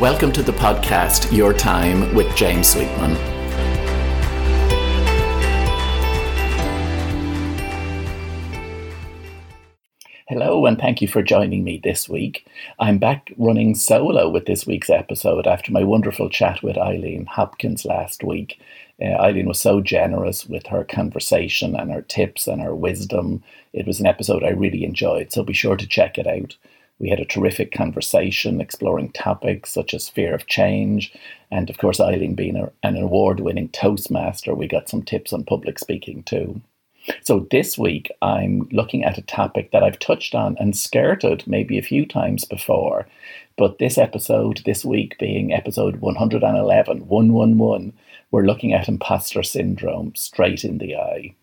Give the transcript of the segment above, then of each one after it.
Welcome to the podcast Your Time with James Sweetman. Hello, and thank you for joining me this week. I'm back running solo with this week's episode after my wonderful chat with Eileen Hopkins last week. Uh, Eileen was so generous with her conversation and her tips and her wisdom. It was an episode I really enjoyed, so be sure to check it out. We had a terrific conversation exploring topics such as fear of change. And of course, Eileen being a, an award winning Toastmaster, we got some tips on public speaking too. So this week, I'm looking at a topic that I've touched on and skirted maybe a few times before. But this episode, this week being episode 111, 111, we're looking at imposter syndrome straight in the eye.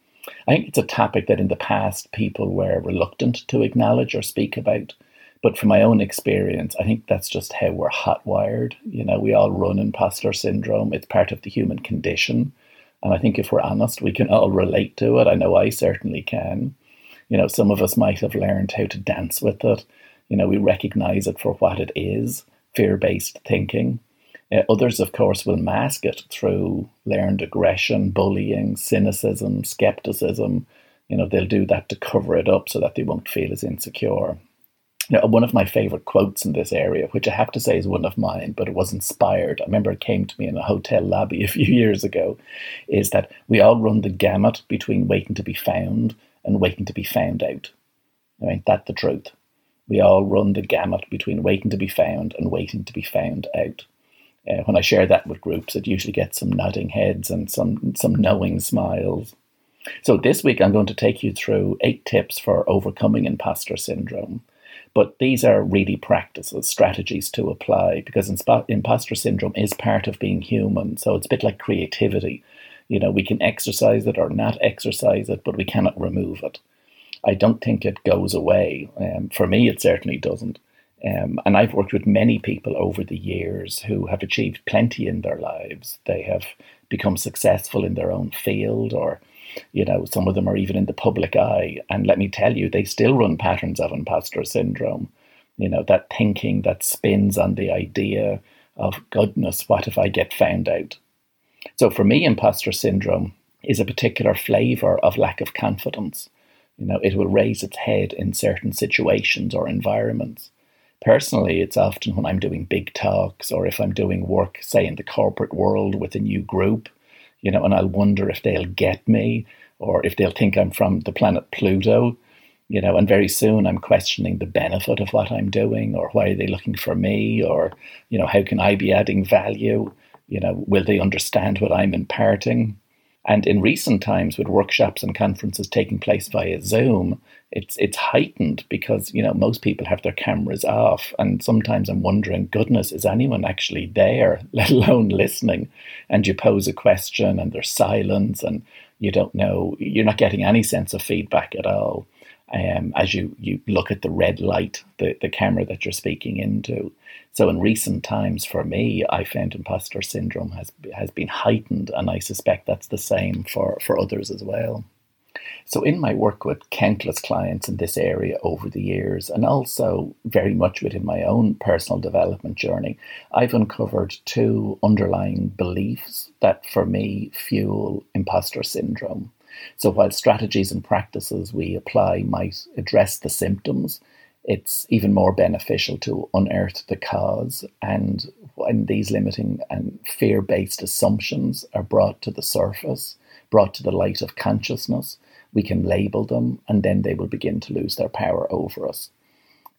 I think it's a topic that in the past people were reluctant to acknowledge or speak about. But from my own experience, I think that's just how we're hot wired. You know, we all run imposter syndrome. It's part of the human condition. And I think if we're honest, we can all relate to it. I know I certainly can. You know, some of us might have learned how to dance with it. You know, we recognize it for what it is fear based thinking. Uh, others, of course, will mask it through learned aggression, bullying, cynicism, skepticism. You know, they'll do that to cover it up so that they won't feel as insecure. Now, one of my favorite quotes in this area, which I have to say is one of mine, but it was inspired. I remember it came to me in a hotel lobby a few years ago, is that we all run the gamut between waiting to be found and waiting to be found out. I mean, that's the truth. We all run the gamut between waiting to be found and waiting to be found out. Uh, when I share that with groups, it usually gets some nodding heads and some, some knowing smiles. So this week, I'm going to take you through eight tips for overcoming imposter syndrome. But these are really practices, strategies to apply because imposter syndrome is part of being human. So it's a bit like creativity. You know, we can exercise it or not exercise it, but we cannot remove it. I don't think it goes away. Um, for me, it certainly doesn't. Um, and I've worked with many people over the years who have achieved plenty in their lives. They have become successful in their own field or you know, some of them are even in the public eye. And let me tell you, they still run patterns of imposter syndrome. You know, that thinking that spins on the idea of, goodness, what if I get found out? So for me, imposter syndrome is a particular flavor of lack of confidence. You know, it will raise its head in certain situations or environments. Personally, it's often when I'm doing big talks or if I'm doing work, say, in the corporate world with a new group you know, and I'll wonder if they'll get me or if they'll think I'm from the planet Pluto, you know, and very soon I'm questioning the benefit of what I'm doing or why are they looking for me or, you know, how can I be adding value? You know, will they understand what I'm imparting? And in recent times, with workshops and conferences taking place via Zoom, it's it's heightened because you know most people have their cameras off, and sometimes I'm wondering, goodness, is anyone actually there, let alone listening? And you pose a question, and there's silence, and you don't know, you're not getting any sense of feedback at all. Um, as you, you look at the red light, the, the camera that you're speaking into. So in recent times, for me, I found imposter syndrome has has been heightened, and I suspect that's the same for, for others as well. So in my work with countless clients in this area over the years, and also very much within my own personal development journey, I've uncovered two underlying beliefs that for me fuel imposter syndrome. So while strategies and practices we apply might address the symptoms, it's even more beneficial to unearth the cause. And when these limiting and fear based assumptions are brought to the surface, brought to the light of consciousness, we can label them and then they will begin to lose their power over us.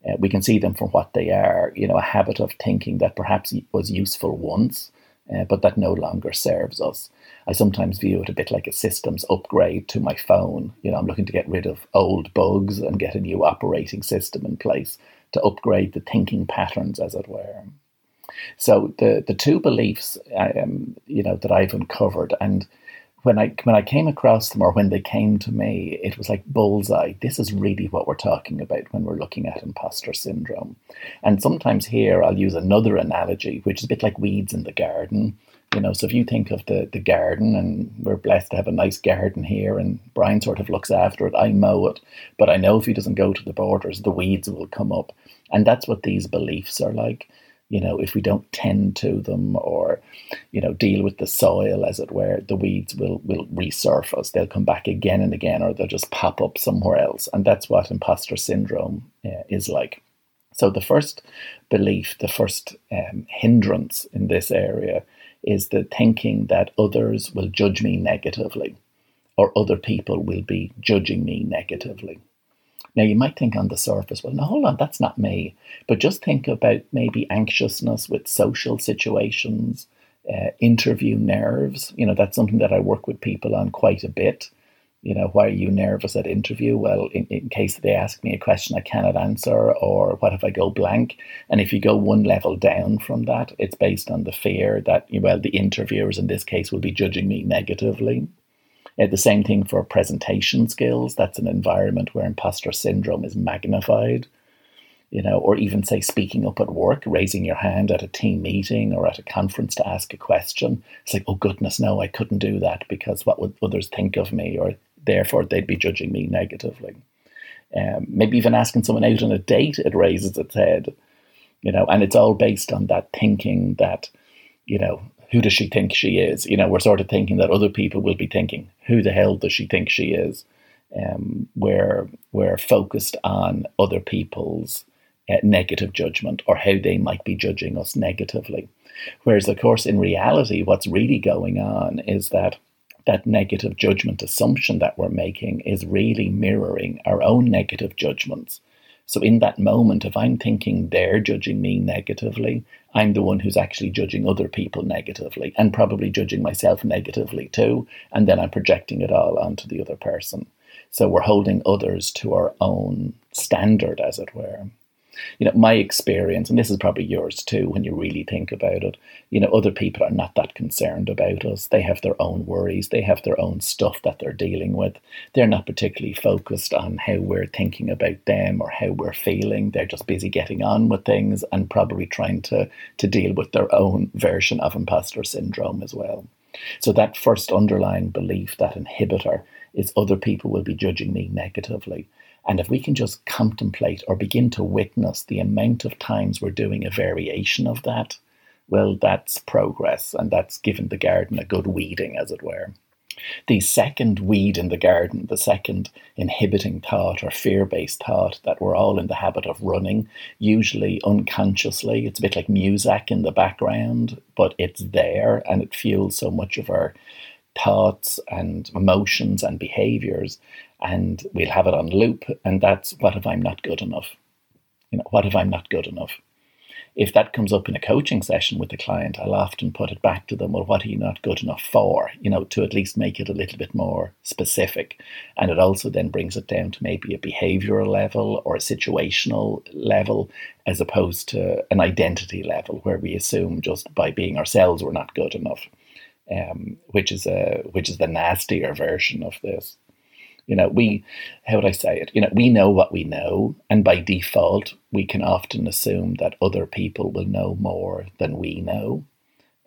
Uh, we can see them for what they are, you know, a habit of thinking that perhaps was useful once, uh, but that no longer serves us. I sometimes view it a bit like a systems upgrade to my phone. You know, I'm looking to get rid of old bugs and get a new operating system in place to upgrade the thinking patterns, as it were. So the the two beliefs, um, you know, that I've uncovered, and when I when I came across them, or when they came to me, it was like bullseye. This is really what we're talking about when we're looking at imposter syndrome. And sometimes here I'll use another analogy, which is a bit like weeds in the garden. You know, so if you think of the, the garden, and we're blessed to have a nice garden here, and Brian sort of looks after it, I mow it, but I know if he doesn't go to the borders, the weeds will come up. And that's what these beliefs are like. You know, if we don't tend to them or, you know, deal with the soil, as it were, the weeds will, will resurface. They'll come back again and again, or they'll just pop up somewhere else. And that's what imposter syndrome uh, is like. So, the first belief, the first um, hindrance in this area is the thinking that others will judge me negatively or other people will be judging me negatively. Now, you might think on the surface, well, no, hold on, that's not me. But just think about maybe anxiousness with social situations, uh, interview nerves. You know, that's something that I work with people on quite a bit. You know, why are you nervous at interview? Well, in, in case they ask me a question I cannot answer, or what if I go blank? And if you go one level down from that, it's based on the fear that, well, the interviewers in this case will be judging me negatively. Uh, the same thing for presentation skills. That's an environment where imposter syndrome is magnified. You know, or even say speaking up at work, raising your hand at a team meeting or at a conference to ask a question. It's like, oh goodness, no, I couldn't do that because what would others think of me, or therefore they'd be judging me negatively. Um, maybe even asking someone out on a date, it raises its head. You know, and it's all based on that thinking that, you know, who does she think she is? You know, we're sort of thinking that other people will be thinking, who the hell does she think she is? Um, we're, we're focused on other people's uh, negative judgment or how they might be judging us negatively. Whereas, of course, in reality, what's really going on is that that negative judgment assumption that we're making is really mirroring our own negative judgments. So, in that moment, if I'm thinking they're judging me negatively, I'm the one who's actually judging other people negatively and probably judging myself negatively too. And then I'm projecting it all onto the other person. So, we're holding others to our own standard, as it were you know, my experience, and this is probably yours too when you really think about it, you know, other people are not that concerned about us. They have their own worries, they have their own stuff that they're dealing with. They're not particularly focused on how we're thinking about them or how we're feeling. They're just busy getting on with things and probably trying to, to deal with their own version of imposter syndrome as well. So that first underlying belief, that inhibitor, is other people will be judging me negatively. And if we can just contemplate or begin to witness the amount of times we're doing a variation of that, well, that's progress and that's given the garden a good weeding, as it were. The second weed in the garden, the second inhibiting thought or fear based thought that we're all in the habit of running, usually unconsciously. It's a bit like music in the background, but it's there and it fuels so much of our thoughts and emotions and behaviors and we'll have it on loop and that's what if i'm not good enough? You know what if i'm not good enough? If that comes up in a coaching session with the client i'll often put it back to them well what are you not good enough for? You know to at least make it a little bit more specific. And it also then brings it down to maybe a behavioral level or a situational level as opposed to an identity level where we assume just by being ourselves we're not good enough um, which is a which is the nastier version of this. You know, we how would I say it? You know, we know what we know, and by default, we can often assume that other people will know more than we know.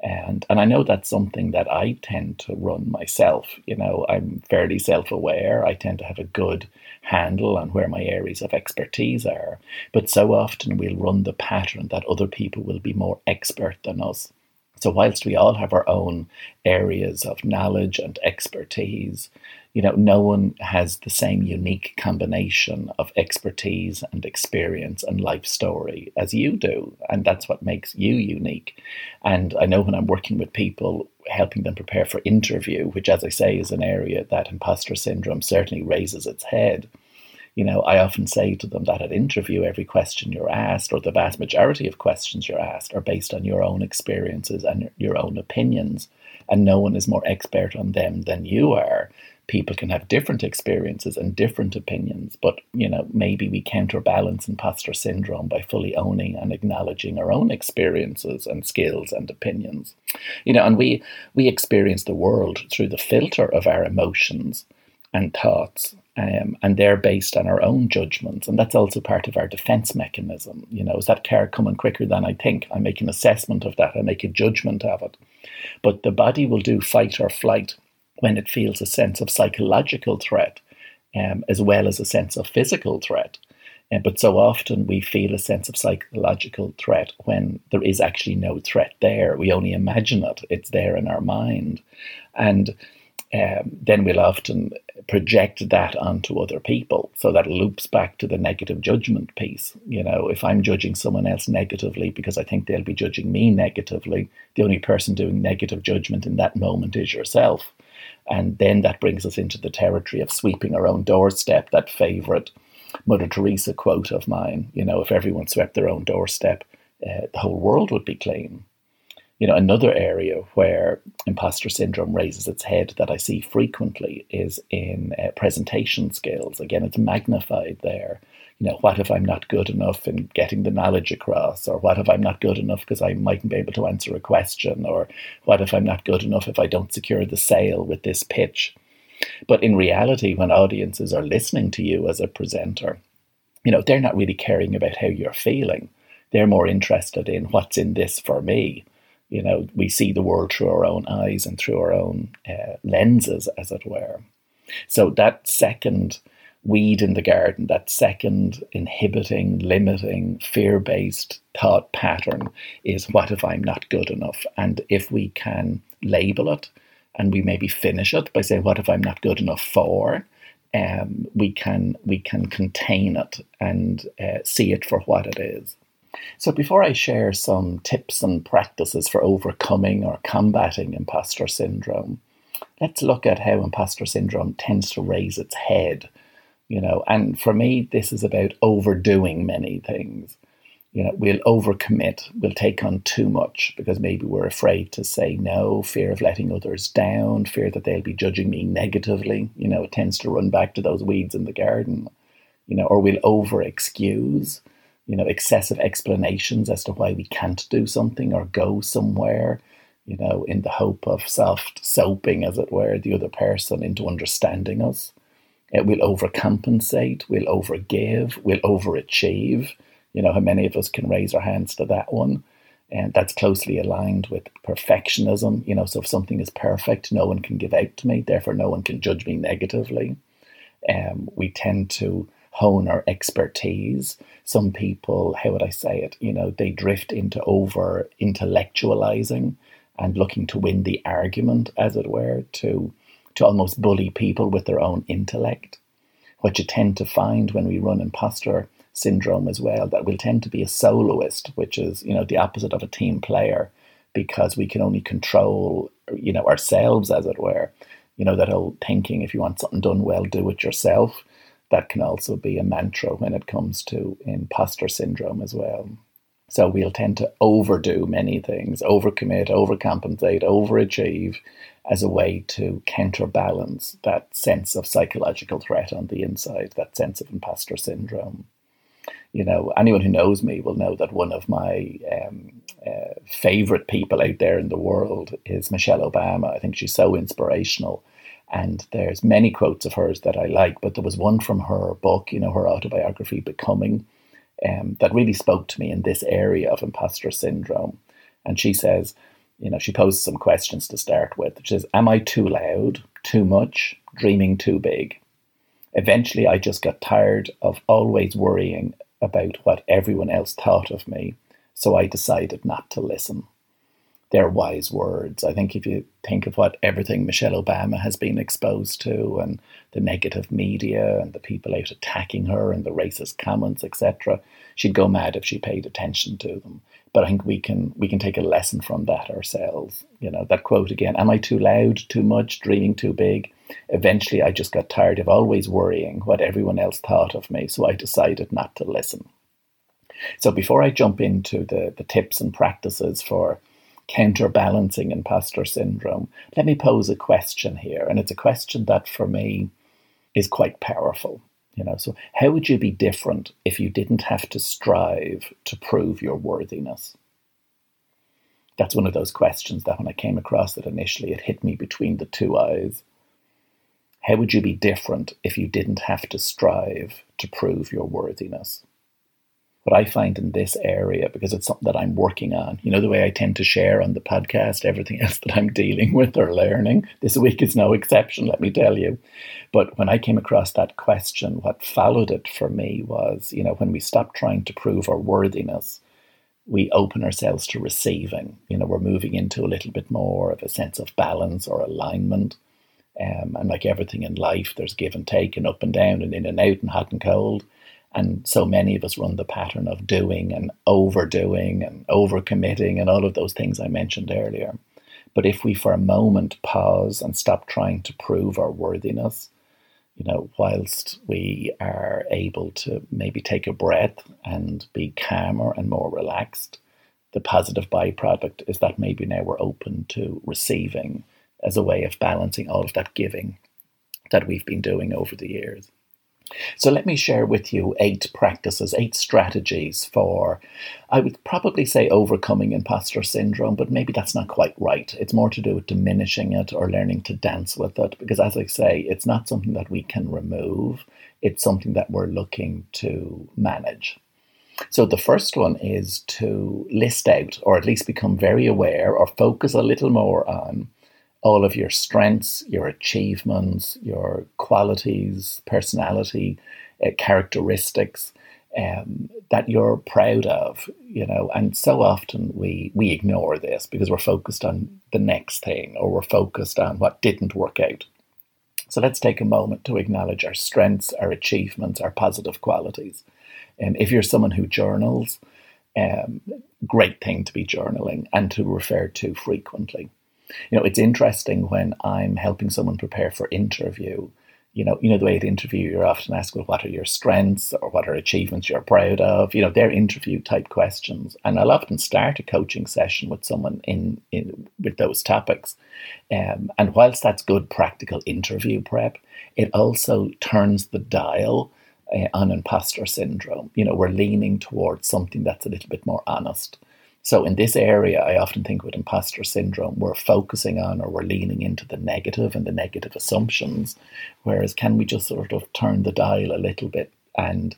And and I know that's something that I tend to run myself. You know, I'm fairly self-aware. I tend to have a good handle on where my areas of expertise are. But so often we'll run the pattern that other people will be more expert than us. So, whilst we all have our own areas of knowledge and expertise, you know, no one has the same unique combination of expertise and experience and life story as you do. And that's what makes you unique. And I know when I'm working with people, helping them prepare for interview, which, as I say, is an area that imposter syndrome certainly raises its head you know, I often say to them that at interview, every question you're asked, or the vast majority of questions you're asked, are based on your own experiences and your own opinions. And no one is more expert on them than you are. People can have different experiences and different opinions, but you know, maybe we counterbalance imposter syndrome by fully owning and acknowledging our own experiences and skills and opinions. You know, and we we experience the world through the filter of our emotions and thoughts um, and they're based on our own judgments. And that's also part of our defense mechanism. You know, is that car coming quicker than I think? I make an assessment of that, I make a judgment of it. But the body will do fight or flight when it feels a sense of psychological threat, um, as well as a sense of physical threat. Uh, but so often we feel a sense of psychological threat when there is actually no threat there. We only imagine it, it's there in our mind. And um, then we'll often project that onto other people. So that loops back to the negative judgment piece. You know, if I'm judging someone else negatively because I think they'll be judging me negatively, the only person doing negative judgment in that moment is yourself. And then that brings us into the territory of sweeping our own doorstep, that favorite Mother Teresa quote of mine. You know, if everyone swept their own doorstep, uh, the whole world would be clean. You know, another area where imposter syndrome raises its head that I see frequently is in uh, presentation skills. Again, it's magnified there. You know, what if I'm not good enough in getting the knowledge across? Or what if I'm not good enough because I mightn't be able to answer a question? Or what if I'm not good enough if I don't secure the sale with this pitch? But in reality, when audiences are listening to you as a presenter, you know, they're not really caring about how you're feeling. They're more interested in what's in this for me you know, we see the world through our own eyes and through our own uh, lenses, as it were. So that second weed in the garden, that second inhibiting, limiting, fear based thought pattern is what if I'm not good enough? And if we can label it and we maybe finish it by saying, what if I'm not good enough for? Um, we can we can contain it and uh, see it for what it is. So, before I share some tips and practices for overcoming or combating imposter syndrome, let's look at how imposter syndrome tends to raise its head. You know, and for me, this is about overdoing many things. You know, we'll overcommit, we'll take on too much because maybe we're afraid to say no, fear of letting others down, fear that they'll be judging me negatively. You know, it tends to run back to those weeds in the garden. You know, or we'll over excuse you know, excessive explanations as to why we can't do something or go somewhere, you know, in the hope of soft soaping, as it were, the other person into understanding us. It will overcompensate, we'll overgive, we'll overachieve. You know, how many of us can raise our hands to that one? And that's closely aligned with perfectionism. You know, so if something is perfect, no one can give out to me, therefore, no one can judge me negatively. Um, we tend to hone our expertise. Some people, how would I say it, you know, they drift into over intellectualizing and looking to win the argument, as it were, to to almost bully people with their own intellect. What you tend to find when we run imposter syndrome as well, that we'll tend to be a soloist, which is, you know, the opposite of a team player, because we can only control, you know, ourselves, as it were. You know, that old thinking, if you want something done well, do it yourself that can also be a mantra when it comes to imposter syndrome as well. So we'll tend to overdo many things, overcommit, overcompensate, overachieve as a way to counterbalance that sense of psychological threat on the inside, that sense of imposter syndrome. You know, anyone who knows me will know that one of my um, uh, favorite people out there in the world is Michelle Obama. I think she's so inspirational and there's many quotes of hers that I like, but there was one from her book, you know, her autobiography, Becoming, um, that really spoke to me in this area of imposter syndrome. And she says, you know, she poses some questions to start with. She says, Am I too loud, too much, dreaming too big? Eventually, I just got tired of always worrying about what everyone else thought of me, so I decided not to listen they're wise words. I think if you think of what everything Michelle Obama has been exposed to and the negative media and the people out attacking her and the racist comments, etc., she'd go mad if she paid attention to them. But I think we can we can take a lesson from that ourselves. You know, that quote again, am I too loud, too much, dreaming too big? Eventually I just got tired of always worrying what everyone else thought of me, so I decided not to listen. So before I jump into the, the tips and practices for counterbalancing imposter syndrome, let me pose a question here. And it's a question that for me is quite powerful. You know, so how would you be different if you didn't have to strive to prove your worthiness? That's one of those questions that when I came across it initially, it hit me between the two eyes. How would you be different if you didn't have to strive to prove your worthiness? What I find in this area, because it's something that I'm working on, you know, the way I tend to share on the podcast everything else that I'm dealing with or learning. This week is no exception, let me tell you. But when I came across that question, what followed it for me was, you know, when we stop trying to prove our worthiness, we open ourselves to receiving. You know, we're moving into a little bit more of a sense of balance or alignment. Um, and like everything in life, there's give and take and up and down and in and out and hot and cold. And so many of us run the pattern of doing and overdoing and overcommitting and all of those things I mentioned earlier. But if we for a moment pause and stop trying to prove our worthiness, you know, whilst we are able to maybe take a breath and be calmer and more relaxed, the positive byproduct is that maybe now we're open to receiving as a way of balancing all of that giving that we've been doing over the years. So let me share with you eight practices, eight strategies for, I would probably say overcoming imposter syndrome, but maybe that's not quite right. It's more to do with diminishing it or learning to dance with it, because as I say, it's not something that we can remove, it's something that we're looking to manage. So the first one is to list out, or at least become very aware, or focus a little more on all of your strengths, your achievements, your qualities, personality, uh, characteristics um, that you're proud of, you know. And so often we we ignore this because we're focused on the next thing or we're focused on what didn't work out. So let's take a moment to acknowledge our strengths, our achievements, our positive qualities. And if you're someone who journals, um, great thing to be journaling and to refer to frequently you know, it's interesting when I'm helping someone prepare for interview. You know, you know the way at interview you're often asked, well, what are your strengths or what are achievements you're proud of? You know, they're interview type questions, and I'll often start a coaching session with someone in, in with those topics. Um, and whilst that's good practical interview prep, it also turns the dial uh, on imposter syndrome. You know, we're leaning towards something that's a little bit more honest. So in this area, I often think with imposter syndrome, we're focusing on or we're leaning into the negative and the negative assumptions. Whereas can we just sort of turn the dial a little bit and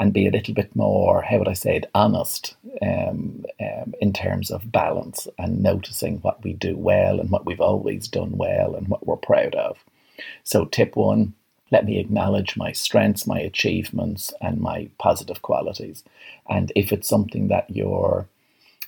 and be a little bit more, how would I say it, honest um, um, in terms of balance and noticing what we do well and what we've always done well and what we're proud of. So tip one, let me acknowledge my strengths, my achievements, and my positive qualities. And if it's something that you're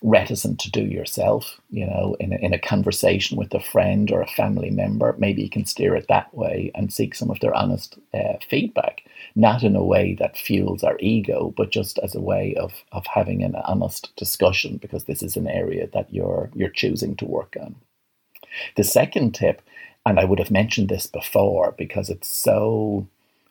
reticent to do yourself, you know, in a, in a conversation with a friend or a family member, maybe you can steer it that way and seek some of their honest uh, feedback, not in a way that fuels our ego, but just as a way of, of having an honest discussion because this is an area that you're you're choosing to work on. The second tip, and I would have mentioned this before because it's so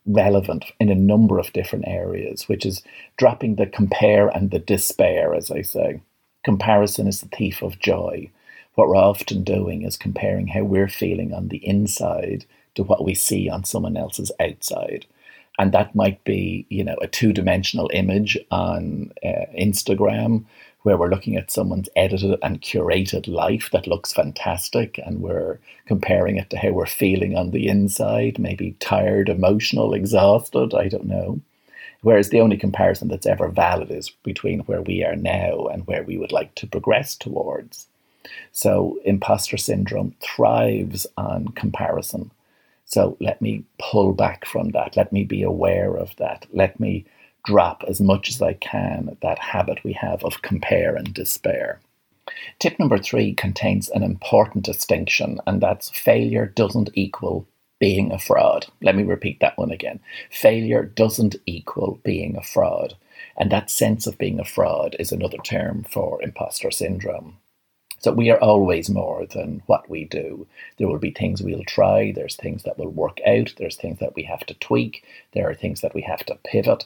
relevant in a number of different areas, which is dropping the compare and the despair, as I say. Comparison is the thief of joy. What we're often doing is comparing how we're feeling on the inside to what we see on someone else's outside. And that might be, you know, a two dimensional image on uh, Instagram where we're looking at someone's edited and curated life that looks fantastic and we're comparing it to how we're feeling on the inside, maybe tired, emotional, exhausted, I don't know. Whereas the only comparison that's ever valid is between where we are now and where we would like to progress towards. So imposter syndrome thrives on comparison. So let me pull back from that. Let me be aware of that. Let me drop as much as I can that habit we have of compare and despair. Tip number three contains an important distinction, and that's failure doesn't equal being a fraud. Let me repeat that one again. Failure doesn't equal being a fraud. And that sense of being a fraud is another term for imposter syndrome. So we are always more than what we do. There will be things we'll try, there's things that will work out, there's things that we have to tweak, there are things that we have to pivot.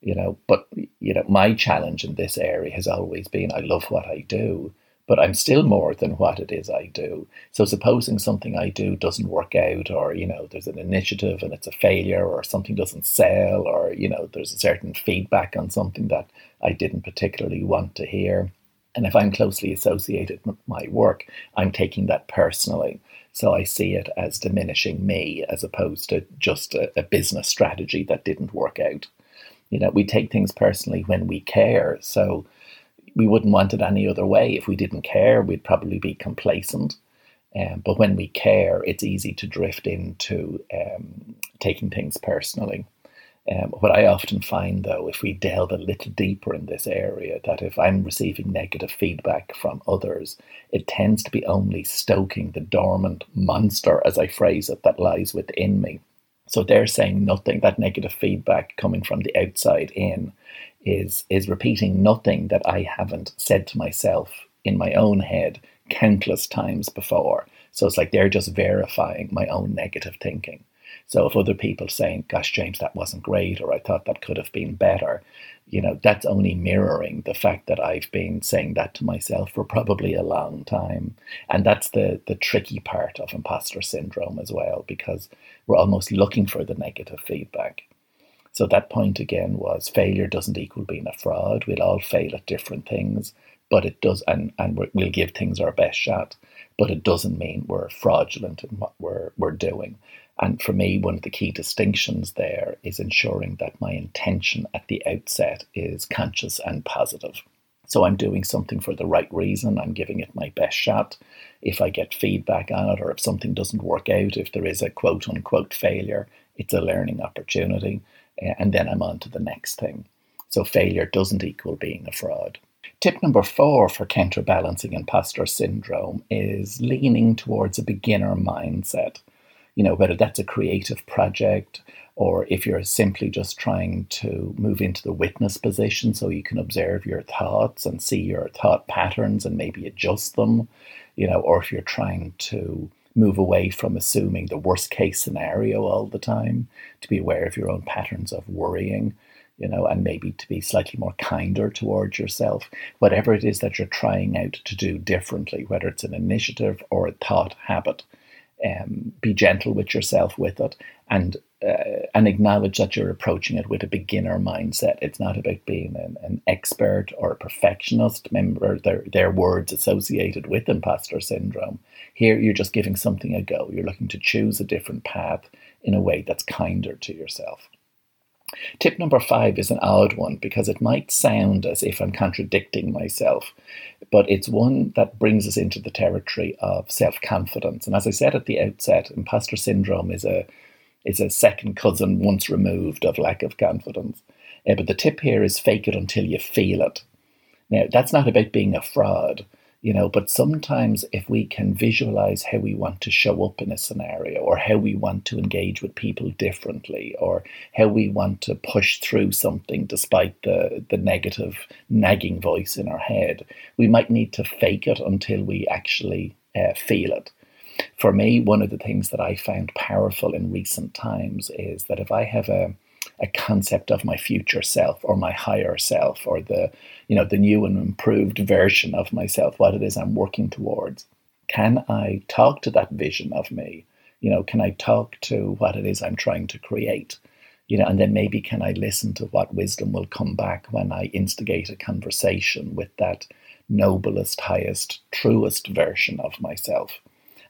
You know, but you know, my challenge in this area has always been I love what I do but I'm still more than what it is I do. So supposing something I do doesn't work out, or you know, there's an initiative and it's a failure, or something doesn't sell, or you know, there's a certain feedback on something that I didn't particularly want to hear. And if I'm closely associated with my work, I'm taking that personally. So I see it as diminishing me as opposed to just a, a business strategy that didn't work out You know, we take things personally when we care. So we wouldn't want it any other way. If we didn't care, we'd probably be complacent. Um, but when we care, it's easy to drift into um, taking things personally. Um, what I often find, though, if we delve a little deeper in this area, that if I'm receiving negative feedback from others, it tends to be only stoking the dormant monster, as I phrase it, that lies within me. So they're saying nothing. That negative feedback coming from the outside in is is repeating nothing that I haven't said to myself in my own head countless times before. So it's like they're just verifying my own negative thinking. So if other people saying, "Gosh, James, that wasn't great," or "I thought that could have been better," you know, that's only mirroring the fact that I've been saying that to myself for probably a long time, and that's the the tricky part of imposter syndrome as well, because we're almost looking for the negative feedback. So that point again was failure doesn't equal being a fraud. We'll all fail at different things, but it does, and and we'll give things our best shot, but it doesn't mean we're fraudulent in what we're we're doing. And for me, one of the key distinctions there is ensuring that my intention at the outset is conscious and positive. So I'm doing something for the right reason. I'm giving it my best shot. If I get feedback on it, or if something doesn't work out, if there is a quote unquote failure, it's a learning opportunity. And then I'm on to the next thing. So failure doesn't equal being a fraud. Tip number four for counterbalancing imposter syndrome is leaning towards a beginner mindset you know, whether that's a creative project or if you're simply just trying to move into the witness position so you can observe your thoughts and see your thought patterns and maybe adjust them, you know, or if you're trying to move away from assuming the worst case scenario all the time, to be aware of your own patterns of worrying, you know, and maybe to be slightly more kinder towards yourself. Whatever it is that you're trying out to do differently, whether it's an initiative or a thought habit, um, be gentle with yourself with it and uh, and acknowledge that you're approaching it with a beginner mindset. It's not about being an, an expert or a perfectionist. Remember their their words associated with imposter syndrome. Here you're just giving something a go. You're looking to choose a different path in a way that's kinder to yourself. Tip number five is an odd one because it might sound as if I'm contradicting myself, but it's one that brings us into the territory of self confidence. And as I said at the outset, imposter syndrome is a is a second cousin once removed of lack of confidence. Uh, but the tip here is fake it until you feel it. Now, that's not about being a fraud you know but sometimes if we can visualize how we want to show up in a scenario or how we want to engage with people differently or how we want to push through something despite the the negative nagging voice in our head we might need to fake it until we actually uh, feel it for me one of the things that i found powerful in recent times is that if i have a a concept of my future self or my higher self or the you know the new and improved version of myself what it is i'm working towards can i talk to that vision of me? You know can i talk to what it is i'm trying to create? You know and then maybe can i listen to what wisdom will come back when i instigate a conversation with that noblest highest truest version of myself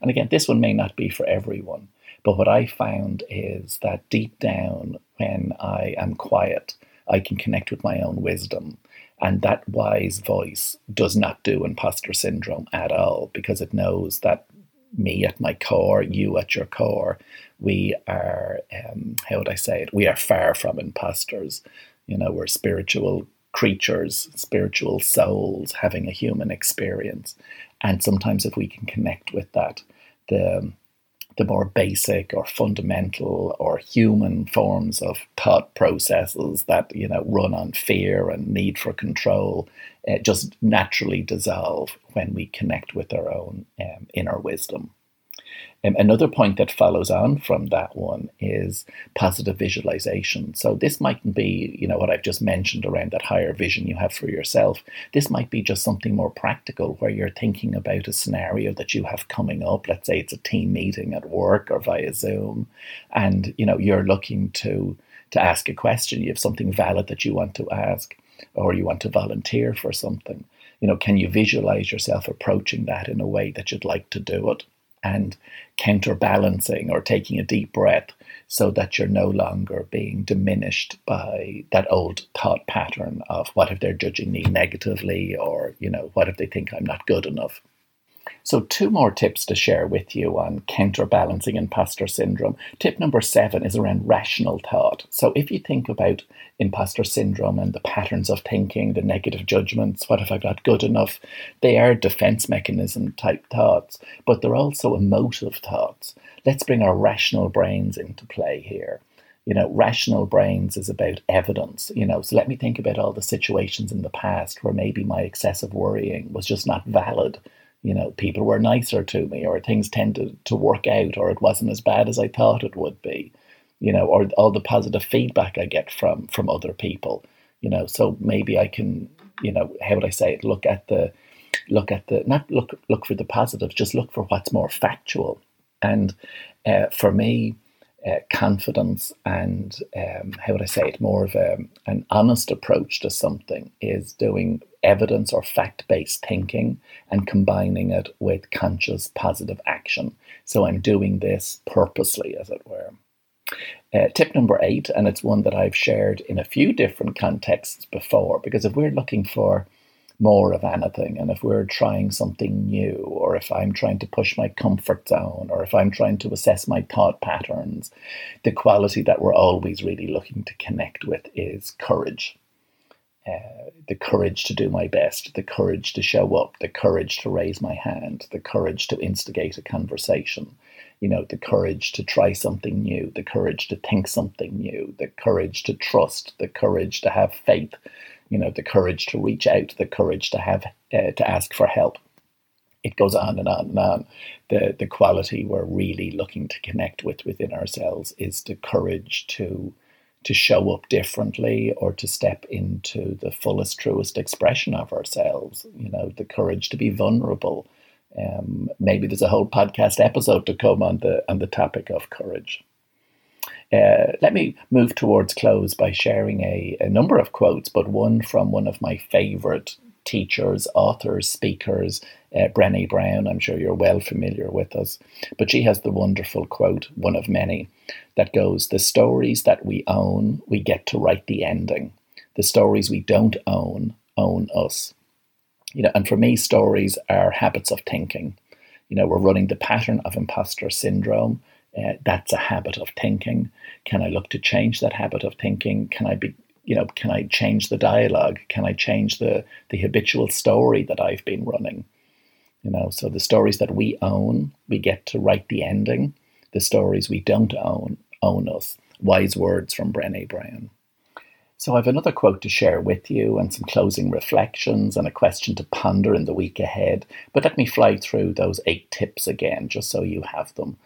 and again this one may not be for everyone but what I found is that deep down, when I am quiet, I can connect with my own wisdom. And that wise voice does not do imposter syndrome at all because it knows that me at my core, you at your core, we are, um, how would I say it? We are far from imposters. You know, we're spiritual creatures, spiritual souls having a human experience. And sometimes if we can connect with that, the the more basic or fundamental or human forms of thought processes that you know run on fear and need for control uh, just naturally dissolve when we connect with our own um, inner wisdom. Um, another point that follows on from that one is positive visualization. So this mightn't be, you know, what I've just mentioned around that higher vision you have for yourself. This might be just something more practical where you're thinking about a scenario that you have coming up. Let's say it's a team meeting at work or via Zoom, and you know you're looking to to ask a question. You have something valid that you want to ask, or you want to volunteer for something. You know, can you visualize yourself approaching that in a way that you'd like to do it? And counterbalancing or taking a deep breath so that you're no longer being diminished by that old thought pattern of what if they're judging me negatively or, you know, what if they think I'm not good enough. So, two more tips to share with you on counterbalancing imposter syndrome. Tip number seven is around rational thought. So, if you think about imposter syndrome and the patterns of thinking, the negative judgments, what if I'm not good enough, they are defense mechanism type thoughts, but they're also emotive thoughts. Let's bring our rational brains into play here you know, rational brains is about evidence, you know. So let me think about all the situations in the past where maybe my excessive worrying was just not valid you know, people were nicer to me, or things tended to work out, or it wasn't as bad as I thought it would be, you know, or all the positive feedback I get from from other people, you know. So maybe I can, you know, how would I say it? Look at the, look at the, not look look for the positives, just look for what's more factual. And uh, for me, uh, confidence and um, how would I say it, more of a, an honest approach to something is doing evidence or fact based thinking and combining it with conscious positive action. So I'm doing this purposely, as it were. Uh, tip number eight, and it's one that I've shared in a few different contexts before, because if we're looking for more of anything, and if we're trying something new, or if I'm trying to push my comfort zone, or if I'm trying to assess my thought patterns, the quality that we're always really looking to connect with is courage uh, the courage to do my best, the courage to show up, the courage to raise my hand, the courage to instigate a conversation, you know, the courage to try something new, the courage to think something new, the courage to trust, the courage to have faith, you know, the courage to reach out, the courage to have uh, to ask for help. It goes on and on and on. The the quality we're really looking to connect with within ourselves is the courage to to show up differently or to step into the fullest, truest expression of ourselves. You know, the courage to be vulnerable. Um, maybe there's a whole podcast episode to come on the on the topic of courage. Uh, let me move towards close by sharing a, a number of quotes, but one from one of my favorite teachers, authors, speakers, uh, Brene Brown. I'm sure you're well familiar with us. But she has the wonderful quote, one of many, that goes The stories that we own, we get to write the ending. The stories we don't own, own us. You know, and for me, stories are habits of thinking. You know, we're running the pattern of imposter syndrome. Uh, that's a habit of thinking. Can I look to change that habit of thinking? Can I be, you know, can I change the dialogue? Can I change the the habitual story that I've been running? You know, so the stories that we own, we get to write the ending. The stories we don't own own us. Wise words from Brene Brown. So I have another quote to share with you and some closing reflections and a question to ponder in the week ahead. But let me fly through those eight tips again, just so you have them.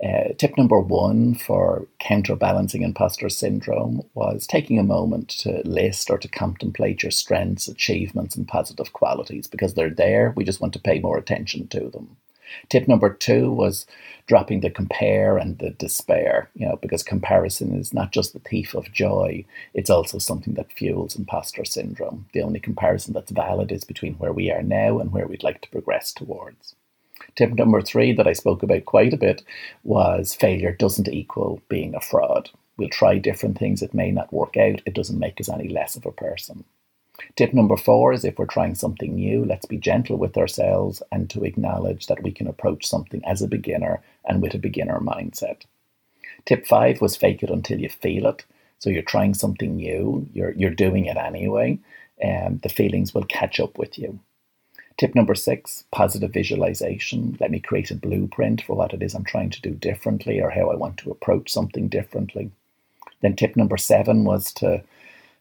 Uh, tip number one for counterbalancing imposter syndrome was taking a moment to list or to contemplate your strengths, achievements, and positive qualities because they're there. We just want to pay more attention to them. Tip number two was dropping the compare and the despair, you know, because comparison is not just the thief of joy, it's also something that fuels imposter syndrome. The only comparison that's valid is between where we are now and where we'd like to progress towards. Tip number three that I spoke about quite a bit was failure doesn't equal being a fraud. We'll try different things, it may not work out, it doesn't make us any less of a person. Tip number four is if we're trying something new, let's be gentle with ourselves and to acknowledge that we can approach something as a beginner and with a beginner mindset. Tip five was fake it until you feel it. So you're trying something new, you're, you're doing it anyway, and the feelings will catch up with you. Tip number six positive visualization. Let me create a blueprint for what it is I'm trying to do differently or how I want to approach something differently. Then, tip number seven was to,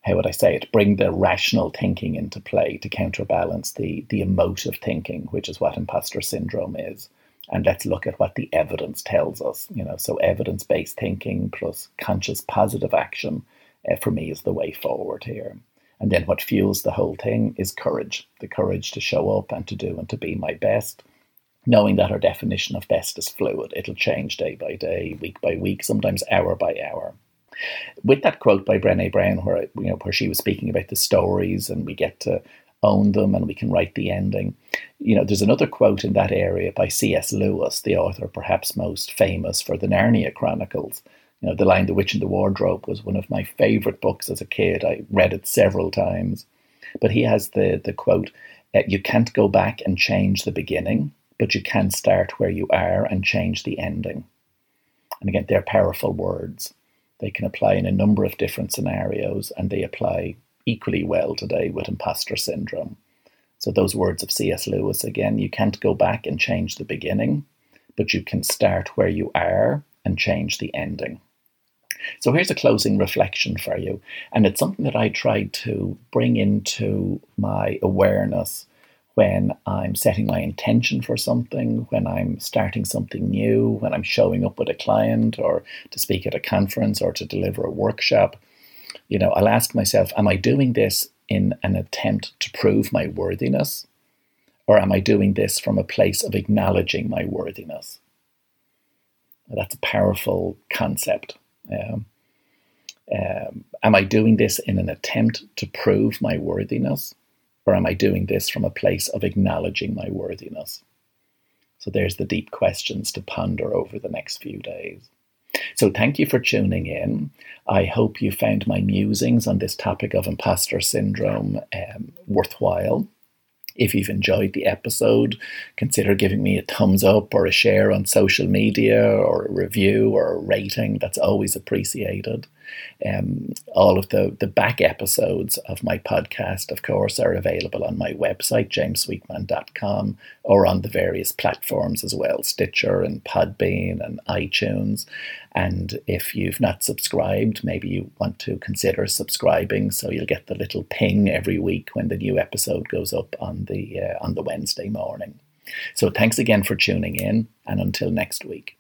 how would I say it, bring the rational thinking into play to counterbalance the, the emotive thinking, which is what imposter syndrome is. And let's look at what the evidence tells us. You know, so evidence based thinking plus conscious positive action uh, for me is the way forward here. And then what fuels the whole thing is courage the courage to show up and to do and to be my best, knowing that our definition of best is fluid. It'll change day by day, week by week, sometimes hour by hour. With that quote by Brene Brown, where you know where she was speaking about the stories, and we get to own them and we can write the ending. You know, there's another quote in that area by C.S. Lewis, the author perhaps most famous for the Narnia Chronicles. You know, The Lion, the Witch, and the Wardrobe was one of my favorite books as a kid. I read it several times. But he has the, the quote uh, You can't go back and change the beginning, but you can start where you are and change the ending. And again, they're powerful words. They can apply in a number of different scenarios, and they apply equally well today with imposter syndrome. So, those words of C.S. Lewis again, you can't go back and change the beginning, but you can start where you are and change the ending. So, here's a closing reflection for you, and it's something that I tried to bring into my awareness when I'm setting my intention for something, when I'm starting something new, when I'm showing up with a client or to speak at a conference or to deliver a workshop. You know, I'll ask myself, am I doing this in an attempt to prove my worthiness? Or am I doing this from a place of acknowledging my worthiness? That's a powerful concept. Um, um, am I doing this in an attempt to prove my worthiness? Or am I doing this from a place of acknowledging my worthiness? So there's the deep questions to ponder over the next few days. So thank you for tuning in. I hope you found my musings on this topic of imposter syndrome um, worthwhile. If you've enjoyed the episode, consider giving me a thumbs up or a share on social media or a review or a rating. That's always appreciated. Um, all of the, the back episodes of my podcast, of course, are available on my website, jamessweetman.com, or on the various platforms as well Stitcher and Podbean and iTunes. And if you've not subscribed, maybe you want to consider subscribing so you'll get the little ping every week when the new episode goes up on the uh, on the Wednesday morning. So thanks again for tuning in and until next week.